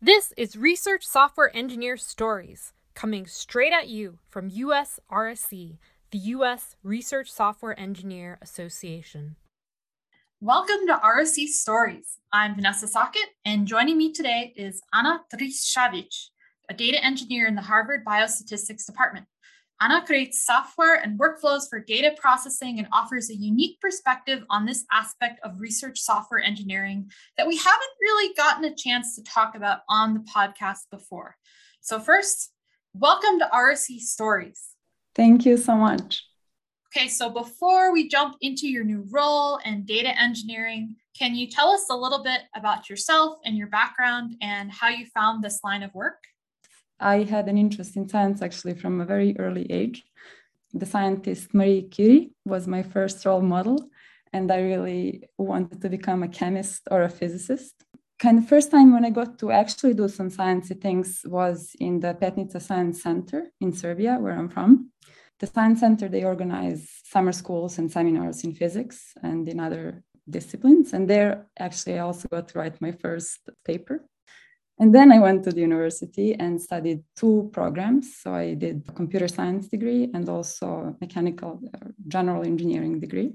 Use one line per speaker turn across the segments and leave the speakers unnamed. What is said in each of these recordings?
This is Research Software Engineer Stories, coming straight at you from USRSE, the U.S. Research Software Engineer Association.
Welcome to RSE Stories. I'm Vanessa Sochat, and joining me today is Ana Trisovic, a data engineer in the Harvard Biostatistics Department. Ana creates software and workflows for data processing and offers a unique perspective on this aspect of research software engineering that we haven't really gotten a chance to talk about on the podcast before. So, first, welcome to RSE Stories.
Thank you so much.
Okay, so before we jump into your new role and data engineering, can you tell us a little bit about yourself and your background and how you found this line of work?
I had an interest in science actually from a very early age. The scientist Marie Curie was my first role model, and I really wanted to become a chemist or a physicist. Kind of first time when I got to actually do some sciencey things was in the Petnica Science Center in Serbia, where I'm from. The Science Center, they organize summer schools and seminars in physics and in other disciplines. And there, actually, I also got to write my first paper. And then I went to the university and studied two programs. So I did a computer science degree and also mechanical uh, general engineering degree.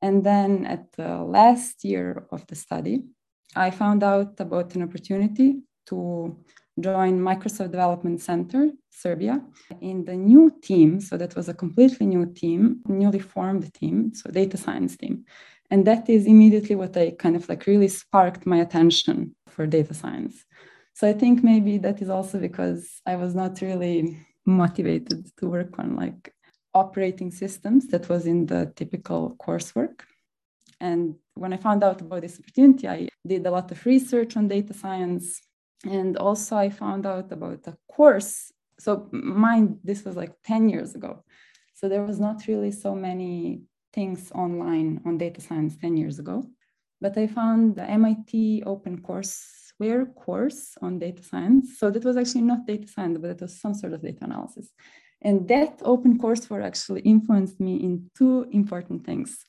And then at the last year of the study, I found out about an opportunity to join Microsoft Development Center, Serbia, in the new team. So that was a completely new team, newly formed team, so data science team. And that is immediately what I kind of like really sparked my attention for data science. So I think maybe that is also because I was not really motivated to work on like operating systems that was in the typical coursework. And when I found out about this opportunity, I did a lot of research on data science. And also, I found out about a course. So, mine, this was like 10 years ago. So, there was not really so many things online on data science 10 years ago. But I found the MIT Open courseware course on data science. So that was actually not data science, but it was some sort of data analysis. And that open courseware actually influenced me in two important things.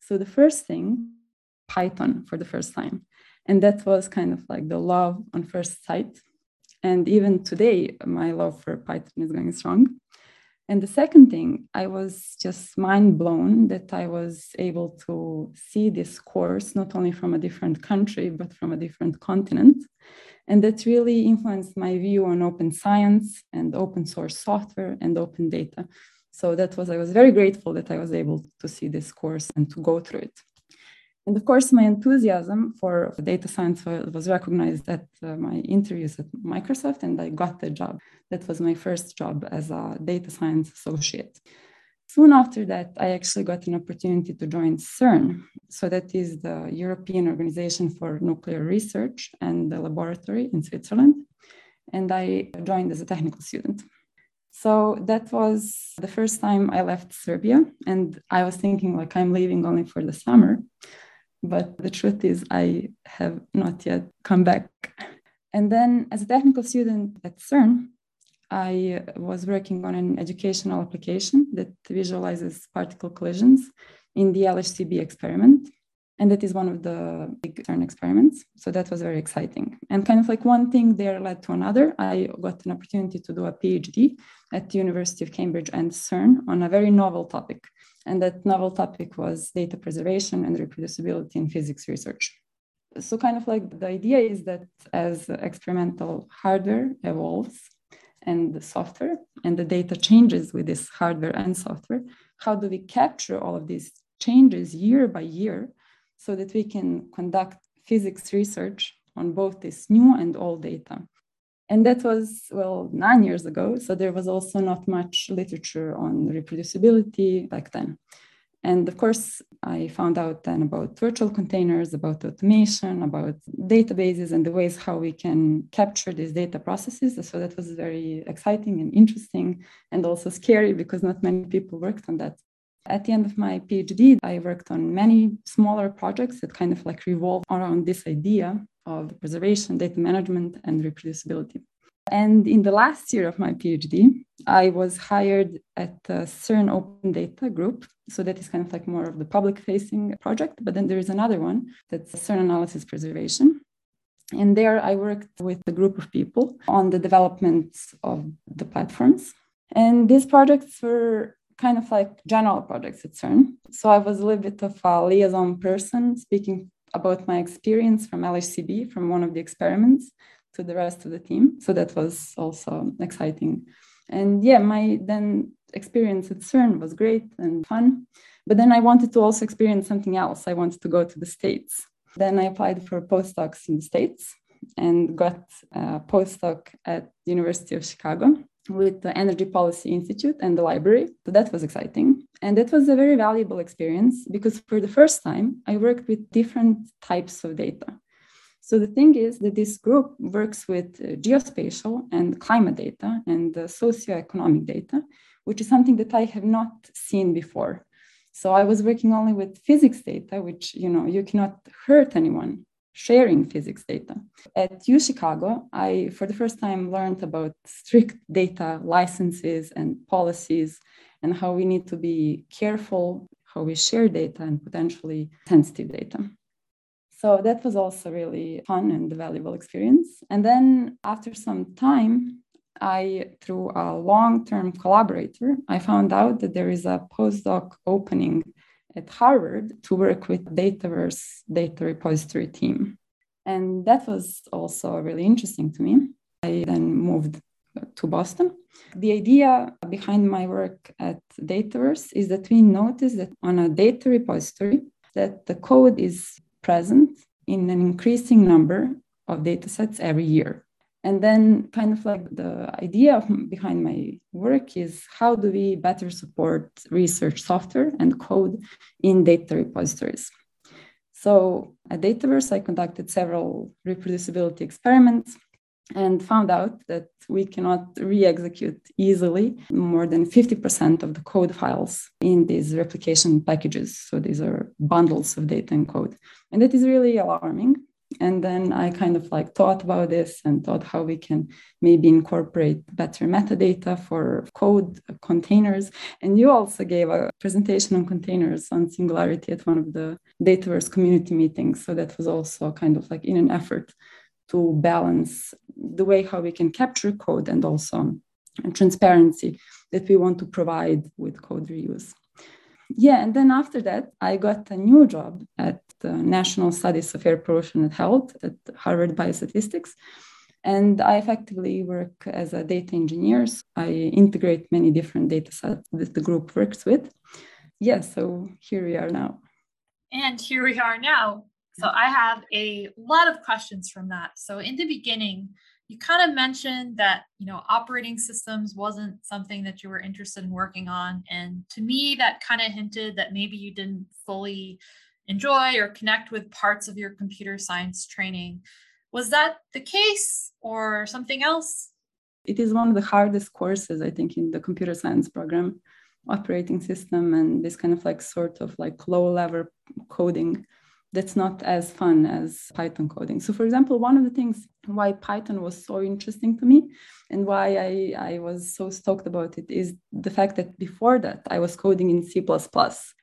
So the first thing, Python for the first time. And that was kind of like the love on first sight. And even today, my love for Python is going strong. And the second thing, I was just mind blown that I was able to see this course not only from a different country, but from a different continent. And that really influenced my view on open science and open source software and open data. So that was, I was very grateful that I was able to see this course and to go through it. And of course, my enthusiasm for data science was recognized at uh, my interviews at Microsoft, and I got the job. That was my first job as a data science associate. Soon after that, I actually got an opportunity to join CERN. So, that is the European Organization for Nuclear Research and the laboratory in Switzerland. And I joined as a technical student. So that was the first time I left Serbia. And I was thinking, like, I'm leaving only for the summer. But the truth is, I have not yet come back. And then, as a technical student at CERN, I was working on an educational application that visualizes particle collisions in the LHCb experiment. And that is one of the big CERN experiments. So that was very exciting. And kind of like one thing there led to another. I got an opportunity to do a PhD at the University of Cambridge and CERN on a very novel topic and that novel topic was data preservation and reproducibility in physics research. So, kind of like the idea is that as experimental hardware evolves and the software and the data changes with this hardware and software, how do we capture all of these changes year by year so that we can conduct physics research on both this new and old data? And that was, well, nine years ago. So there was also not much literature on reproducibility back then. And of course, I found out then about virtual containers, about automation, about databases, and the ways how we can capture these data processes. So that was very exciting and interesting, and also scary because not many people worked on that. At the end of my PhD, I worked on many smaller projects that kind of like revolve around this idea of preservation, data management, and reproducibility. And in the last year of my PhD, I was hired at the CERN Open Data Group. So that is kind of like more of the public facing project. But then there is another one that's CERN Analysis Preservation. And there I worked with a group of people on the development of the platforms. And these projects were kind of like general projects at CERN. So I was a little bit of a liaison person speaking about my experience from LHCb, from one of the experiments to the rest of the team. So that was also exciting. And yeah, my then experience at CERN was great and fun. But then I wanted to also experience something else. I wanted to go to the States. Then I applied for postdocs in the States and got a postdoc at University of Chicago with the Energy Policy Institute and the library. So that was exciting. And that was a very valuable experience because for the first time, I worked with different types of data. So the thing is that this group works with uh, geospatial and climate data and uh, socioeconomic data, which is something that I have not seen before. So I was working only with physics data, which you know you cannot hurt anyone sharing physics data. At U Chicago, I for the first time learned about strict data licenses and policies and how we need to be careful how we share data and potentially sensitive data. So that was also really fun and valuable experience. And then after some time, I, through a long-term collaborator, I found out that there is a postdoc opening at Harvard to work with Dataverse data repository team. And that was also really interesting to me. I then moved to Boston. The idea behind my work at Dataverse is that we noticed that on a data repository that the code is present in an increasing number of data sets every year. And then, kind of like the idea behind my work is how do we better support research software and code in data repositories? So at Dataverse, I conducted several reproducibility experiments and found out that we cannot re-execute easily more than 50% of the code files in these replication packages. So these are bundles of data and code. And that is really alarming. And then I kind of like thought about this and thought how we can maybe incorporate better metadata for code containers. And you also gave a presentation on containers on Singularity at one of the Dataverse community meetings. So that was also kind of like in an effort to balance the way how we can capture code and also transparency that we want to provide with code reuse. Yeah, and then after that, I got a new job at the National Studies of Air Pollution and Health at Harvard Biostatistics. And I effectively work as a data engineer. So I integrate many different data sets that the group works with. Yeah, so here we are now.
And here we are now. So I have a lot of questions from that. So in the beginning, you kind of mentioned that you know operating systems wasn't something that you were interested in working on and to me that kind of hinted that maybe you didn't fully enjoy or connect with parts of your computer science training. Was that the case or something else?
It is one of the hardest courses i think in the computer science program operating system and this kind of like sort of like low level coding that's not as fun as Python coding. So, for example, one of the things why Python was so interesting to me and why I, I was so stoked about it is the fact that before that I was coding in C.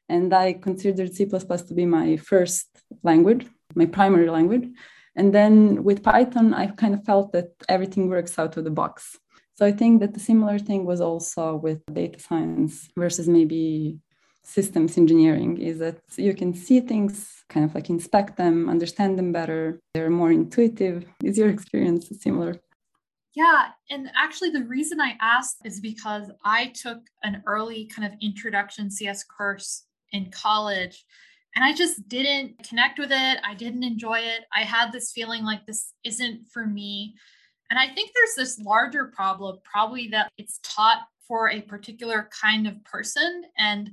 And I considered C to be my first language, my primary language. And then with Python, I kind of felt that everything works out of the box. So I think that the similar thing was also with data science versus maybe systems engineering is that you can see things, kind of like inspect them, understand them better. They're more intuitive. Is your experience similar?
Yeah. And actually, the reason I asked is because I took an early kind of introduction CS course in college and I just didn't connect with it. I didn't enjoy it. I had this feeling like this isn't for me. And I think there's this larger problem, probably that it's taught for a particular kind of person. And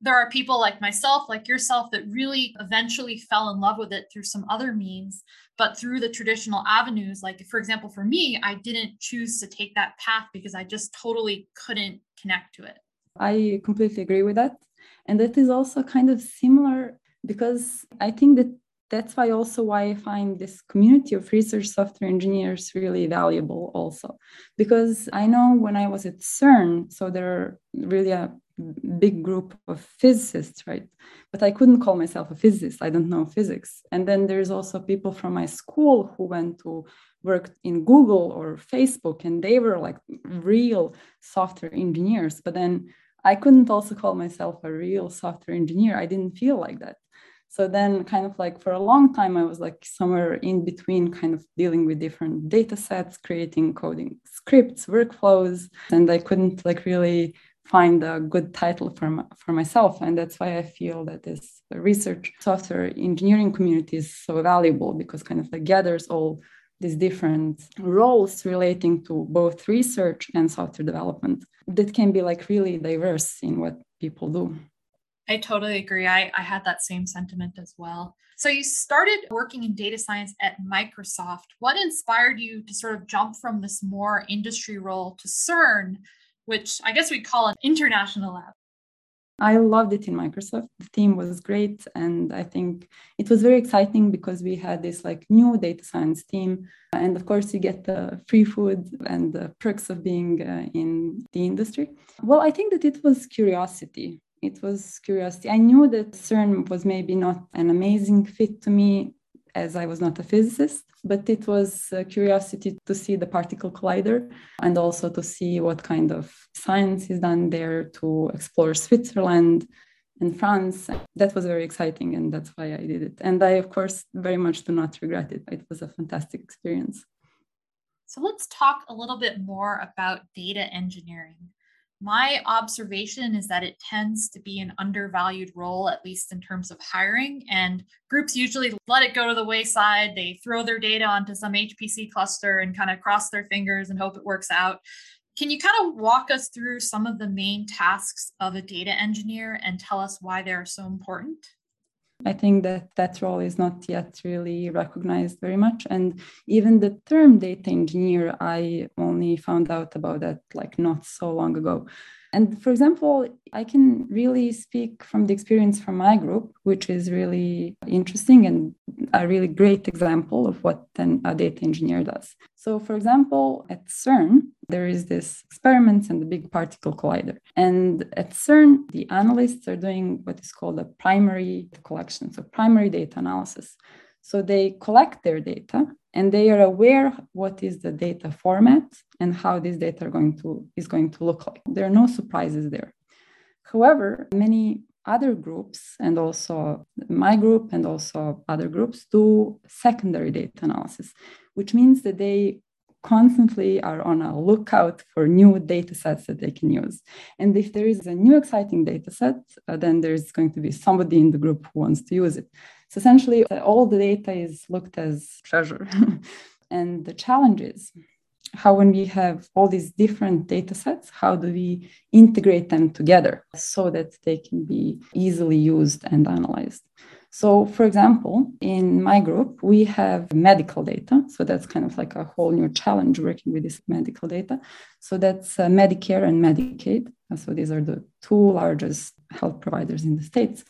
there are people like myself, like yourself, that really eventually fell in love with it through some other means, but through the traditional avenues. Like, for example, for me, I didn't choose to take that path because I just totally couldn't connect to it.
I completely agree with that. And that is also kind of similar because I think that that's why also why I find this community of research software engineers really valuable also. Because I know when I was at CERN, so there are really a big group of physicists, right? But I couldn't call myself a physicist. I don't know physics. And then there's also people from my school who went to work in Google or Facebook, and they were like real software engineers. But then I couldn't also call myself a real software engineer. I didn't feel like that. So then, kind of like for a long time, I was like somewhere in between, kind of dealing with different data sets, creating coding scripts, workflows, and I couldn't like really find a good title for, for myself. And that's why I feel that this research software engineering community is so valuable because kind of like gathers all these different roles relating to both research and software development that can be like really diverse in what people do.
I totally agree. I, I had that same sentiment as well. So, you started working in data science at Microsoft. What inspired you to sort of jump from this more industry role to CERN, which I guess we call an international lab?
I loved it in Microsoft. The team was great. And I think it was very exciting because we had this like new data science team. And of course, you get the free food and the perks of being uh, in the industry. Well, I think that it was curiosity it was curiosity. I knew that CERN was maybe not an amazing fit to me as I was not a physicist, but it was curiosity to see the particle collider and also to see what kind of science is done there to explore Switzerland and France. That was very exciting, and that's why I did it. And I, of course, very much do not regret it. It was a fantastic experience.
So let's talk a little bit more about data engineering my observation is that it tends to be an undervalued role, at least in terms of hiring. And groups usually let it go to the wayside. They throw their data onto some HPC cluster and kind of cross their fingers and hope it works out. Can you kind of walk us through some of the main tasks of a data engineer and tell us why they're so important?
I think that that role is not yet really recognized very much. And even the term data engineer, I only found out about that like not so long ago. And for example, I can really speak from the experience from my group, which is really interesting and a really great example of what a data engineer does. So, for example, at CERN, there is this experiment and the big particle collider. And at CERN, the analysts are doing what is called a primary collection, so primary data analysis. So they collect their data and they are aware what is the data format and how this data are going to is going to look like. There are no surprises there. However, many other groups and also my group and also other groups do secondary data analysis, which means that they constantly are on a lookout for new data sets that they can use. And if there is a new exciting data set, uh, then there's going to be somebody in the group who wants to use it. So essentially, all the data is looked as treasure. and the challenge is how when we have all these different data sets how do we integrate them together so that they can be easily used and analyzed so, for example, in my group, we have medical data. So, that's kind of like a whole new challenge working with this medical data. So, that's uh, Medicare and Medicaid. So, these are the two largest health providers in the States.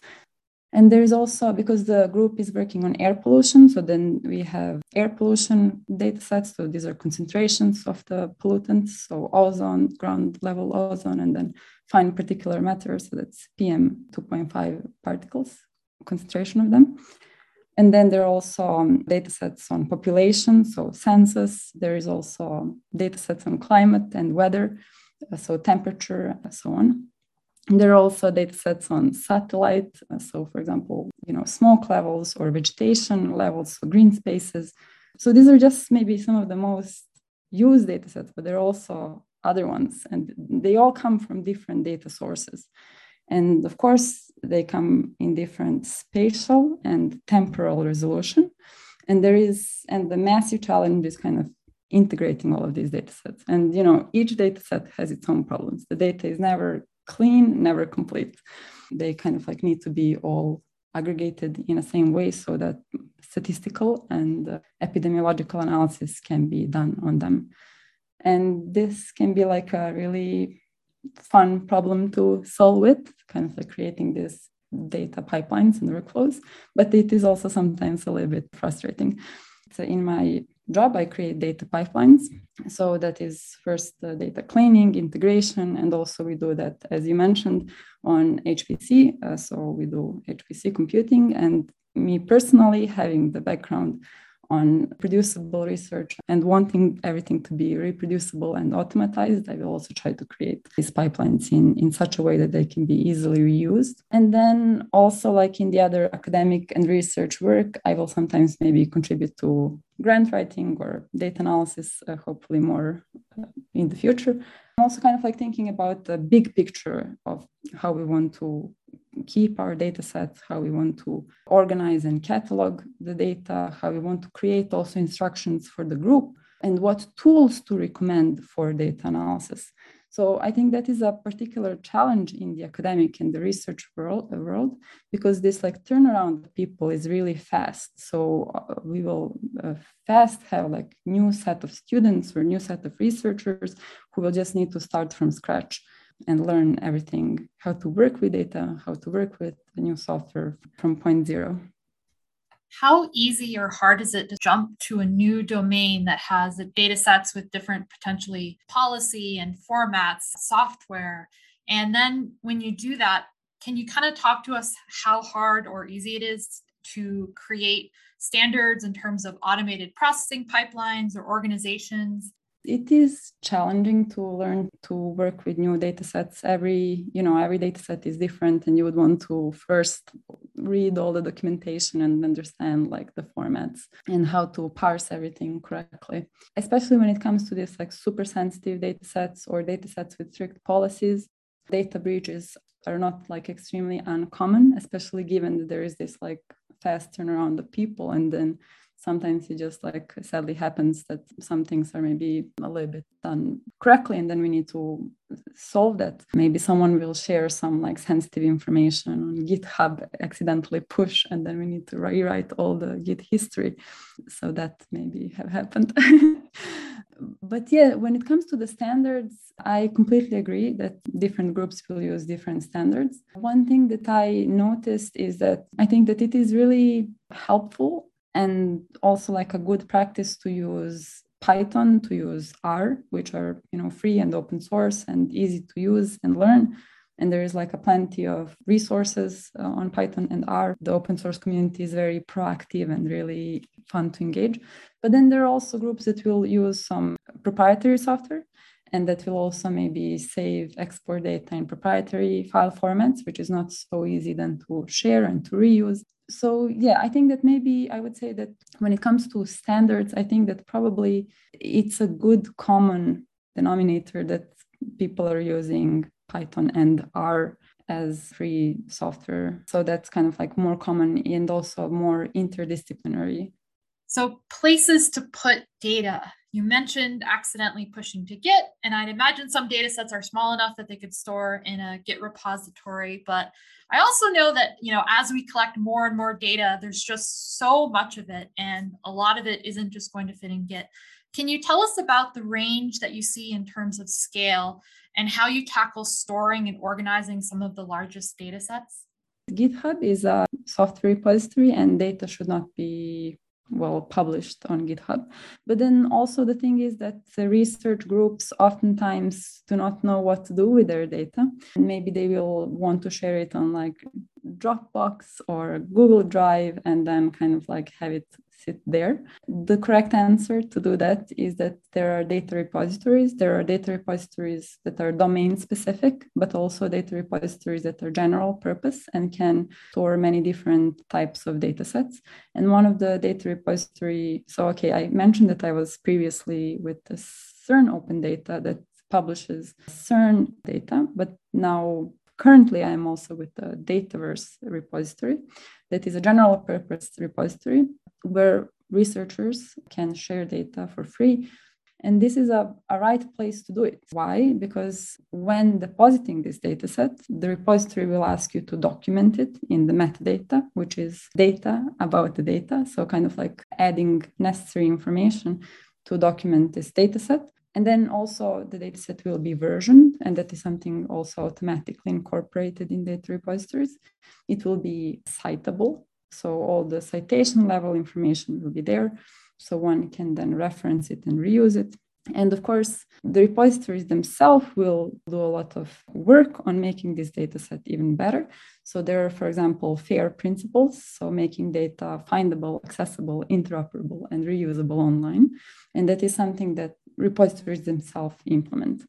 And there is also, because the group is working on air pollution, so then we have air pollution data sets. So these are concentrations of the pollutants, so ozone, ground level ozone, and then fine particulate matter, so that's PM 2.5 particles concentration of them. And then there are also um, data sets on population, so census. There is also data sets on climate and weather, uh, so temperature, and so on. There are also data sets on satellite, uh, so for example, you know, smoke levels or vegetation levels, so green spaces. So these are just maybe some of the most used data sets, but there are also other ones, and they all come from different data sources. And of course, they come in different spatial and temporal resolution. And there is, and the massive challenge is kind of integrating all of these data sets. And, you know, each data set has its own problems. The data is never clean, never complete. They kind of like need to be all aggregated in the same way so that statistical and uh, epidemiological analysis can be done on them. And this can be like a really fun problem to solve with, kind of like creating this data pipelines and workflows, but it is also sometimes a little bit frustrating. So in my job, I create data pipelines. So that is first the data cleaning, integration, and also we do that, as you mentioned, on HPC. Uh, so we do HPC computing, and me personally having the background on producible research and wanting everything to be reproducible and automatized, I will also try to create these pipelines in, in such a way that they can be easily reused. And then also, like in the other academic and research work, I will sometimes maybe contribute to grant writing or data analysis, uh, hopefully more uh, in the future. Also kind of like thinking about the big picture of how we want to keep our data sets, how we want to organize and catalog the data, how we want to create also instructions for the group, and what tools to recommend for data analysis. So I think that is a particular challenge in the academic and the research world, world because this like turnaround of people is really fast. So uh, we will uh, fast have like new set of students or new set of researchers who will just need to start from scratch and learn everything how to work with data, how to work with the new software from point zero.
How easy or hard is it to jump to a new domain that has data sets with different potentially policy and formats, software? And then when you do that, can you kind of talk to us how hard or easy it is to create standards in terms of automated processing pipelines or organizations
it is challenging to learn to work with new data sets. Every you know every data set is different and you would want to first read all the documentation and understand like the formats and how to parse everything correctly. Especially when it comes to this like super sensitive data sets or data sets with strict policies data breaches are not like extremely uncommon especially given that there is this like fast turnaround of people and then sometimes it just like sadly happens that some things are maybe a little bit done correctly and then we need to solve that. Maybe someone will share some like sensitive information on github accidentally push and then we need to rewrite all the git history. So that maybe have happened. But yeah when it comes to the standards i completely agree that different groups will use different standards. One thing that i noticed is that i think that it is really helpful and also like a good practice to use python to use r which are you know free and open source and easy to use and learn. And there is like a plenty of resources uh, on python and r. The open source community is very proactive and really fun to engage. But then there are also groups that will use some proprietary software and that will also maybe save export data in proprietary file formats which is not so easy then to share and to reuse so yeah i think that maybe i would say that when it comes to standards i think that probably it's a good common denominator that people are using python and r as free software. So that's kind of like more common and also more interdisciplinary
so places to put data you mentioned accidentally pushing to Git, and I'd imagine some data sets are small enough that they could store in a Git repository. But I also know that, you know, as we collect more and more data, there's just so much of it, and a lot of it isn't just going to fit in Git. Can you tell us about the range that you see in terms of scale and how you tackle storing and organizing some of the largest data sets?
GitHub is a software repository, and data should not be well published on github. But then also the thing is that the research groups oftentimes do not know what to do with their data. Maybe they will want to share it on like dropbox or google drive and then kind of like have it sit there. The correct answer to do that is that there are data repositories. There are data repositories that are domain specific, but also data repositories that are general purpose and can store many different types of data sets. And one of the data repository, so okay, I mentioned that I was previously with the CERN Open Data that publishes CERN data, but now currently I'm also with the Dataverse repository that is a general purpose repository where researchers can share data for free. And this is a, a right place to do it. Why? Because when depositing this data set, the repository will ask you to document it in the metadata, which is data about the data. So, kind of like adding necessary information to document this data set. And then also the dataset will be versioned, and that is something also automatically incorporated in data repositories. It will be citable, so all the citation level information will be there. So one can then reference it and reuse it. And of course, the repositories themselves will do a lot of work on making this data set even better. So there are, for example, FAIR principles, so making data findable, accessible, interoperable, and reusable online. And that is something that repositories themselves implement.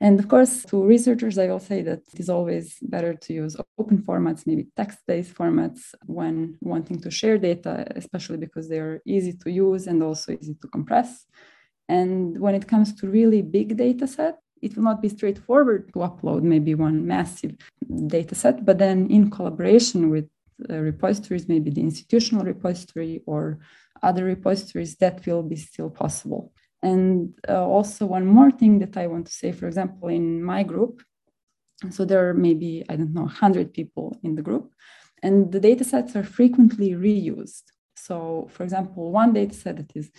And of course, to researchers, I will say that it is always better to use open formats, maybe text based formats, when wanting to share data, especially because they are easy to use and also easy to compress. And when it comes to really big data set, it will not be straightforward to upload maybe one massive data set, but then in collaboration with uh, repositories, maybe the institutional repository or other repositories, that will be still possible. And uh, also, one more thing that I want to say, for example, in my group, so there are maybe, I don't know, 100 people in the group, and the data sets are frequently reused. So, for example, one data set that is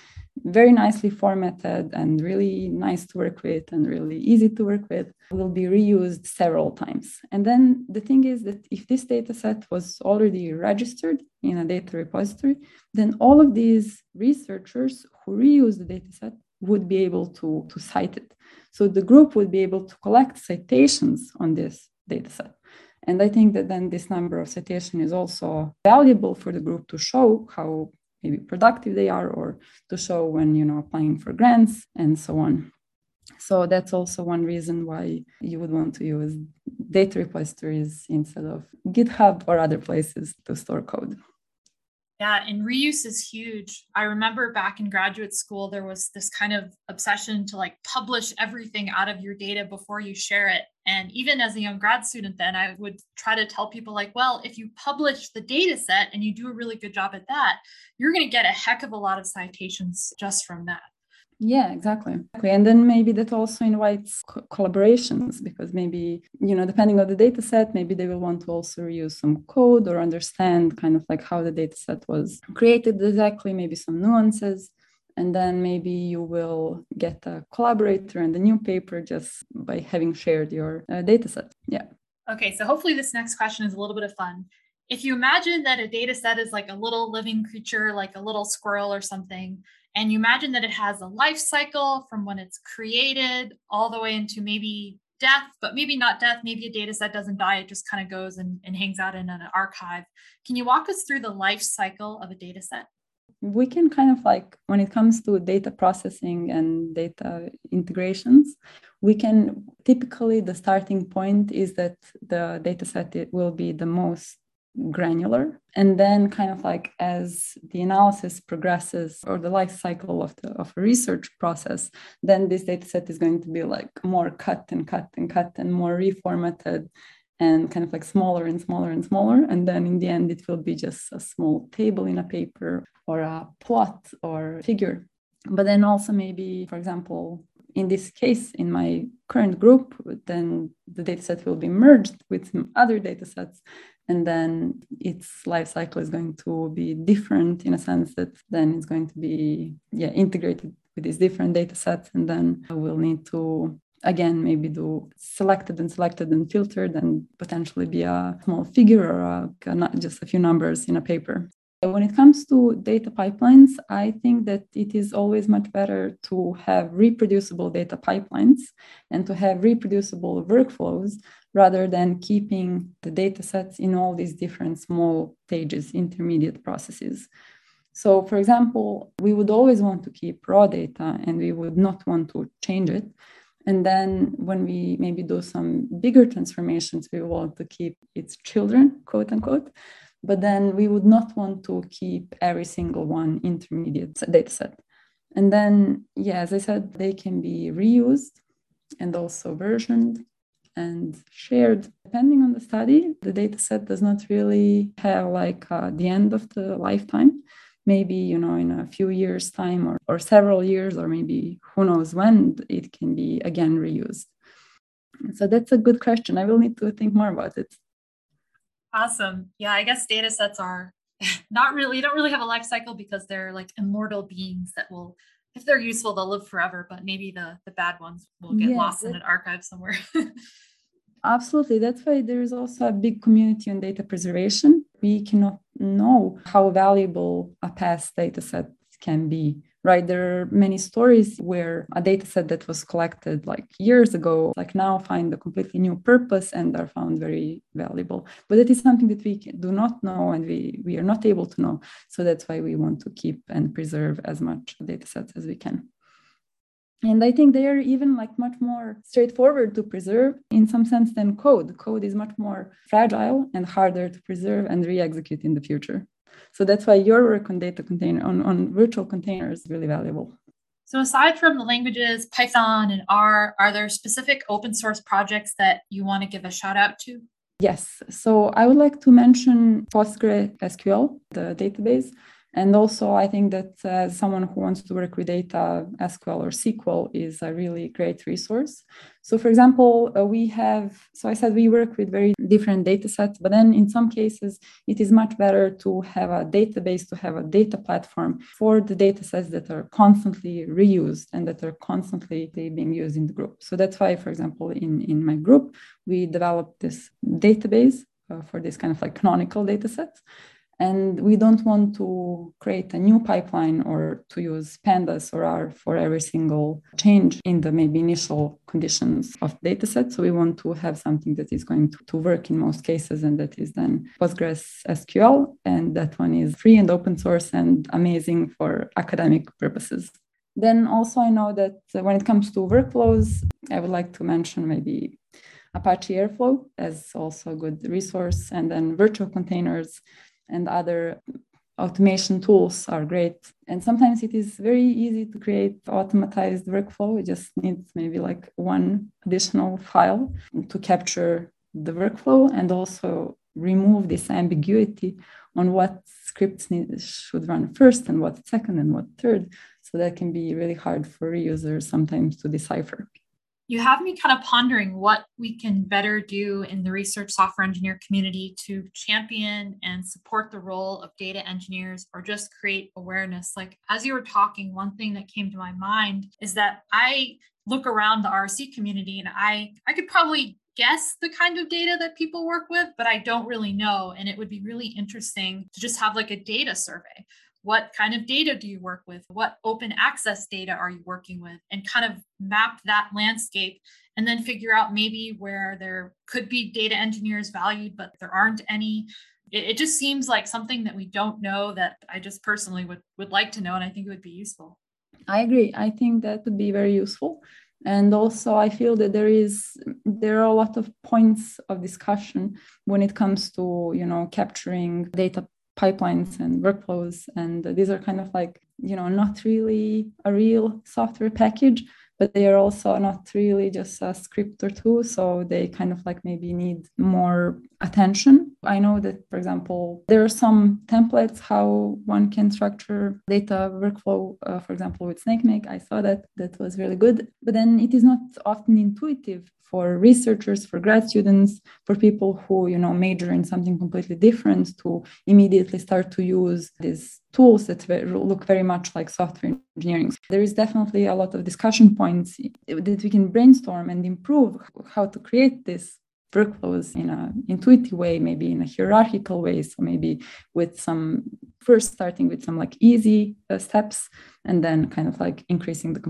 very nicely formatted and really nice to work with and really easy to work with will be reused several times. And then the thing is that if this data set was already registered in a data repository, then all of these researchers who reuse the data set would be able to, to cite it. So the group would be able to collect citations on this data set. And I think that then this number of citation is also valuable for the group to show how maybe productive they are or to show when you know applying for grants and so on. So that's also one reason why you would want to use data repositories instead of GitHub or other places to store code.
Yeah, and reuse is huge. I remember back in graduate school, there was this kind of obsession to like publish everything out of your data before you share it. And even as a young grad student, then I would try to tell people, like, well, if you publish the data set and you do a really good job at that, you're going to get a heck of a lot of citations just from that.
Yeah, exactly. And then maybe that also invites co- collaborations because maybe, you know, depending on the data set, maybe they will want to also reuse some code or understand kind of like how the data set was created exactly, maybe some nuances. And then maybe you will get a collaborator and a new paper just by having shared your uh, data set. Yeah.
Okay, so hopefully this next question is a little bit of fun. If you imagine that a data set is like a little living creature, like a little squirrel or something, and you imagine that it has a life cycle from when it's created all the way into maybe death, but maybe not death. Maybe a data set doesn't die, it just kind of goes and, and hangs out in an archive. Can you walk us through the life cycle of a data set?
We can kind of like when it comes to data processing and data integrations we can typically the starting point is that the data set will be the most granular. And then kind of like as the analysis progresses or the life cycle of the of a research process then this data set is going to be like more cut and cut and cut and more reformatted and kind of like smaller and smaller and smaller. And then in the end it will be just a small table in a paper or a plot or figure. But then also maybe for example in this case, in my current group, then the dataset will be merged with some other datasets, and then its life cycle is going to be different in a sense that then it's going to be yeah integrated with these different datasets, and then we'll need to again maybe do selected and selected and filtered and potentially be a small figure or a, not just a few numbers in a paper when it comes to data pipelines, I think that it is always much better to have reproducible data pipelines and to have reproducible workflows rather than keeping the data sets in all these different small stages, intermediate processes. So, for example, we would always want to keep raw data and we would not want to change it. And then when we maybe do some bigger transformations, we want to keep its children, quote unquote but then we would not want to keep every single one intermediate data set. And then, yeah, as I said, they can be reused and also versioned and shared. Depending on the study, the data set does not really have like uh, the end of the lifetime. Maybe, you know, in a few years' time or, or several years, or maybe who knows when, it can be again reused. So that's a good question. I will need to think more about it.
Awesome. Yeah, I guess data sets are not really you don't really have a life cycle because they're like immortal beings that will if they're useful, they'll live forever, but maybe the the bad ones will get lost in an archive somewhere.
Absolutely. That's why there is also a big community on data preservation. We cannot know how valuable a past data set can be right there are many stories where a data set that was collected like years ago like now find a completely new purpose and are found very valuable but it is something that we do not know and we, we are not able to know so that's why we want to keep and preserve as much data sets as we can and i think they are even like much more straightforward to preserve in some sense than code code is much more fragile and harder to preserve and re-execute in the future so that's why your work on data container on, on virtual containers is really valuable.
So aside from the languages Python and R, are there specific open source projects that you want to give a shout out to?
Yes. So I would like to mention PostgreSQL, the database, and also, I think that uh, someone who wants to work with data, SQL or SQL is a really great resource. So, for example, uh, we have, so I said we work with very different data sets, but then in some cases, it is much better to have a database, to have a data platform for the data sets that are constantly reused and that are constantly being used in the group. So, that's why, for example, in, in my group, we developed this database uh, for this kind of like canonical data sets and we don't want to create a new pipeline or to use pandas or R for every single change in the maybe initial conditions of the dataset. So we want to have something that is going to, to work in most cases, and that is then Postgres SQL. And that one is free and open source and amazing for academic purposes. Then also, I know that when it comes to workflows, I would like to mention maybe Apache Airflow as also a good resource, and then virtual containers and other automation tools are great. And sometimes it is very easy to create automatized workflow. It just needs maybe like one additional file to capture the workflow and also remove this ambiguity on what scripts need, should run first and what second and what third. So that can be really hard for users sometimes to decipher
you have me kind of pondering what we can better do in the research software engineer community to champion and support the role of data engineers or just create awareness. Like, as you were talking, one thing that came to my mind is that I look around the RSE community and I, I could probably guess the kind of data that people work with, but I don't really know. And it would be really interesting to just have like a data survey what kind of data do you work with? What open access data are you working with? And kind of map that landscape and then figure out maybe where there could be data engineers valued, but there aren't any. It, it just seems like something that we don't know that I just personally would, would like to know. And I think it would be useful.
I agree. I think that would be very useful and also i feel that there is there are a lot of points of discussion when it comes to you know capturing data pipelines and workflows and these are kind of like you know not really a real software package but they are also not really just a script or two so they kind of like maybe need more attention. I know that for example there are some templates how one can structure data workflow uh, for example with snakemake. I saw that that was really good. But then it is not often intuitive for researchers, for grad students, for people who you know major in something completely different to immediately start to use these tools that look very much like software engineering. There is definitely a lot of discussion points that we can brainstorm and improve how to create this workflows in an intuitive way, maybe in a hierarchical way. So maybe with some first starting with some like easy uh, steps and then kind of like increasing the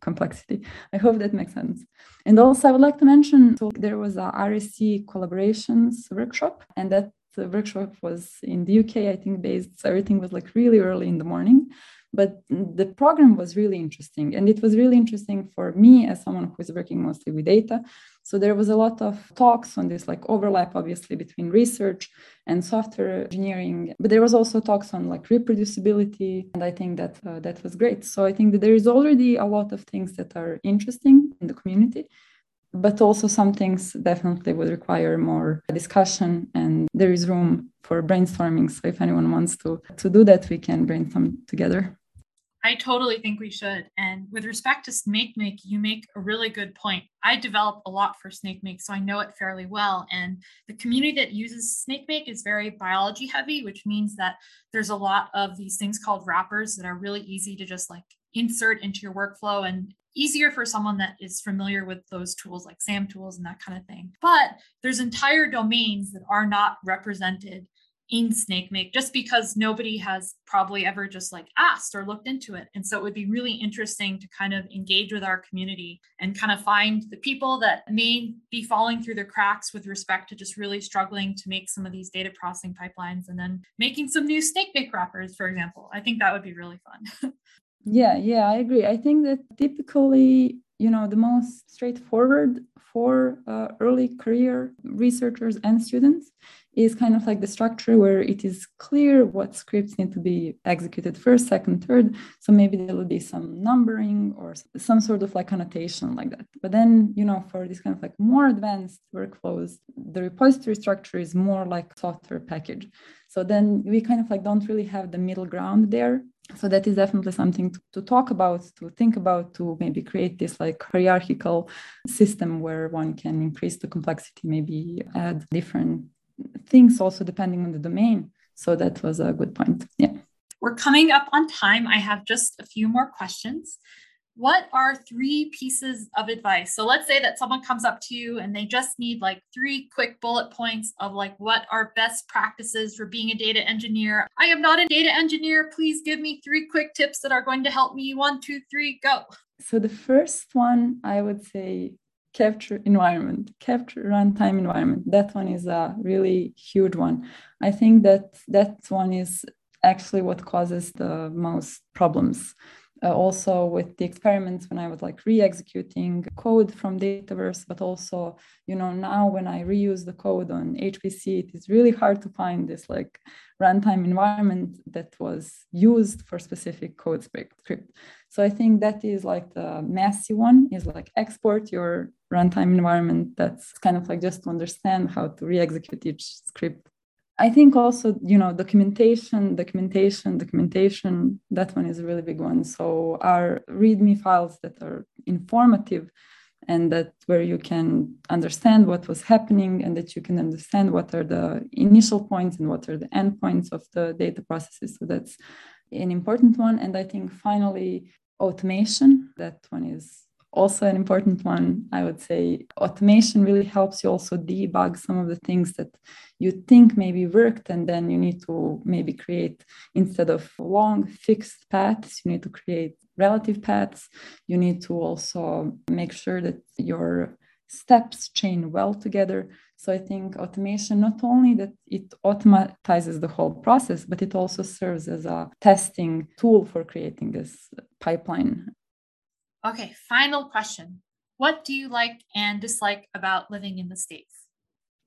complexity. I hope that makes sense. And also, I would like to mention so there was a RSE collaborations workshop, and that workshop was in the UK, I think, based. So everything was like really early in the morning but the program was really interesting and it was really interesting for me as someone who is working mostly with data so there was a lot of talks on this like overlap obviously between research and software engineering but there was also talks on like reproducibility and i think that uh, that was great so i think that there is already a lot of things that are interesting in the community but also some things definitely would require more discussion and there is room for brainstorming so if anyone wants to to do that we can brainstorm together
I totally think we should. And with respect to Snakemake you make a really good point. I develop a lot for Snakemake so I know it fairly well. And the community that uses Snakemake is very biology heavy, which means that there's a lot of these things called wrappers that are really easy to just like insert into your workflow and easier for someone that is familiar with those tools like SAMtools and that kind of thing. But there's entire domains that are not represented in SnakeMake just because nobody has probably ever just like asked or looked into it. And so it would be really interesting to kind of engage with our community and kind of find the people that may be falling through the cracks with respect to just really struggling to make some of these data processing pipelines and then making some new SnakeMake wrappers, for example. I think that would be really fun.
yeah, yeah, I agree. I think that typically you know the most straightforward for uh, early career researchers and students is kind of like the structure where it is clear what scripts need to be executed first, second, third. So maybe there will be some numbering or some sort of like annotation like that. But then, you know, for this kind of like more advanced workflows, the repository structure is more like software package. So then we kind of like don't really have the middle ground there. So that is definitely something to, to talk about, to think about, to maybe create this like hierarchical system where one can increase the complexity, maybe add different things also depending on the domain. So that was a good point. Yeah.
We're coming up on time. I have just a few more questions. What are three pieces of advice? So let's say that someone comes up to you and they just need like three quick bullet points of like what are best practices for being a data engineer. I am not a data engineer. Please give me three quick tips that are going to help me. One, two, three, go.
So the first one I would say capture environment, capture runtime environment. That one is a really huge one. I think that that one is actually what causes the most problems. Uh, also with the experiments when I was like re-executing code from Dataverse, but also, you know, now when I reuse the code on HPC, it is really hard to find this like runtime environment that was used for specific code script. So I think that is like the messy one is like export your runtime environment that's kind of like just to understand how to re-execute each script i think also you know documentation documentation documentation that one is a really big one. So our readme files that are informative and that where you can understand what was happening and that you can understand what are the initial points and what are the endpoints of the data processes. So that's an important one. And i think finally automation that one is also an important one i would say. Automation really helps you also debug some of the things that you think maybe worked and then you need to maybe create instead of long fixed paths you need to create relative paths. You need to also make sure that your steps chain well together. So i think automation not only that it automatizes the whole process but it also serves as a testing tool for creating this pipeline
Okay, final question. What do you like and dislike about living in the States?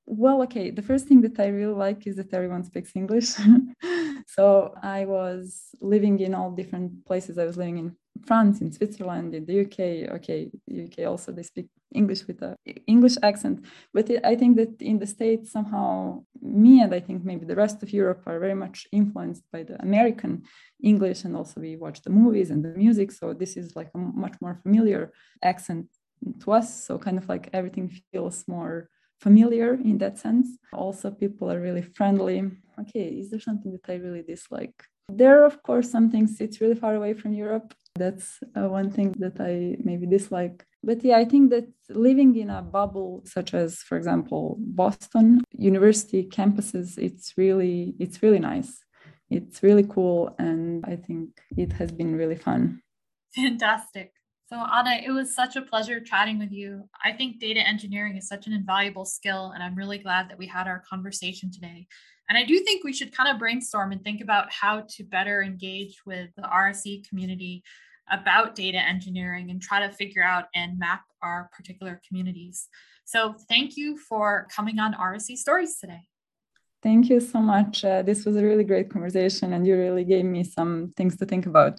Well, okay. The first thing that I really like is that everyone speaks English. so I was living in all different places. I was living in France, in Switzerland, in the UK. Okay, UK also they speak English with a English accent. But I think that in the States somehow me and I think maybe the rest of Europe are very much influenced by the American English, and also we watch the movies and the music. So this is like a much more familiar accent to us. So kind of like everything feels more familiar in that sense. Also, people are really friendly. Okay, is there something that I really dislike? There are, of course, some things it's really far away from Europe. That's uh, one thing that I maybe dislike. But yeah, I think that living in a bubble, such as, for example, Boston university campuses, it's really it's really nice. It's really cool, and I think it has been really fun.
Fantastic. So, Ana, it was such a pleasure chatting with you. I think data engineering is such an invaluable skill, and I'm really glad that we had our conversation today. And I do think we should kind of brainstorm and think about how to better engage with the RSE community about data engineering and try to figure out and map our particular communities. So, thank you for coming on RSE Stories today.
Thank you so much. Uh, this was a really great conversation, and you really gave me some things to think about.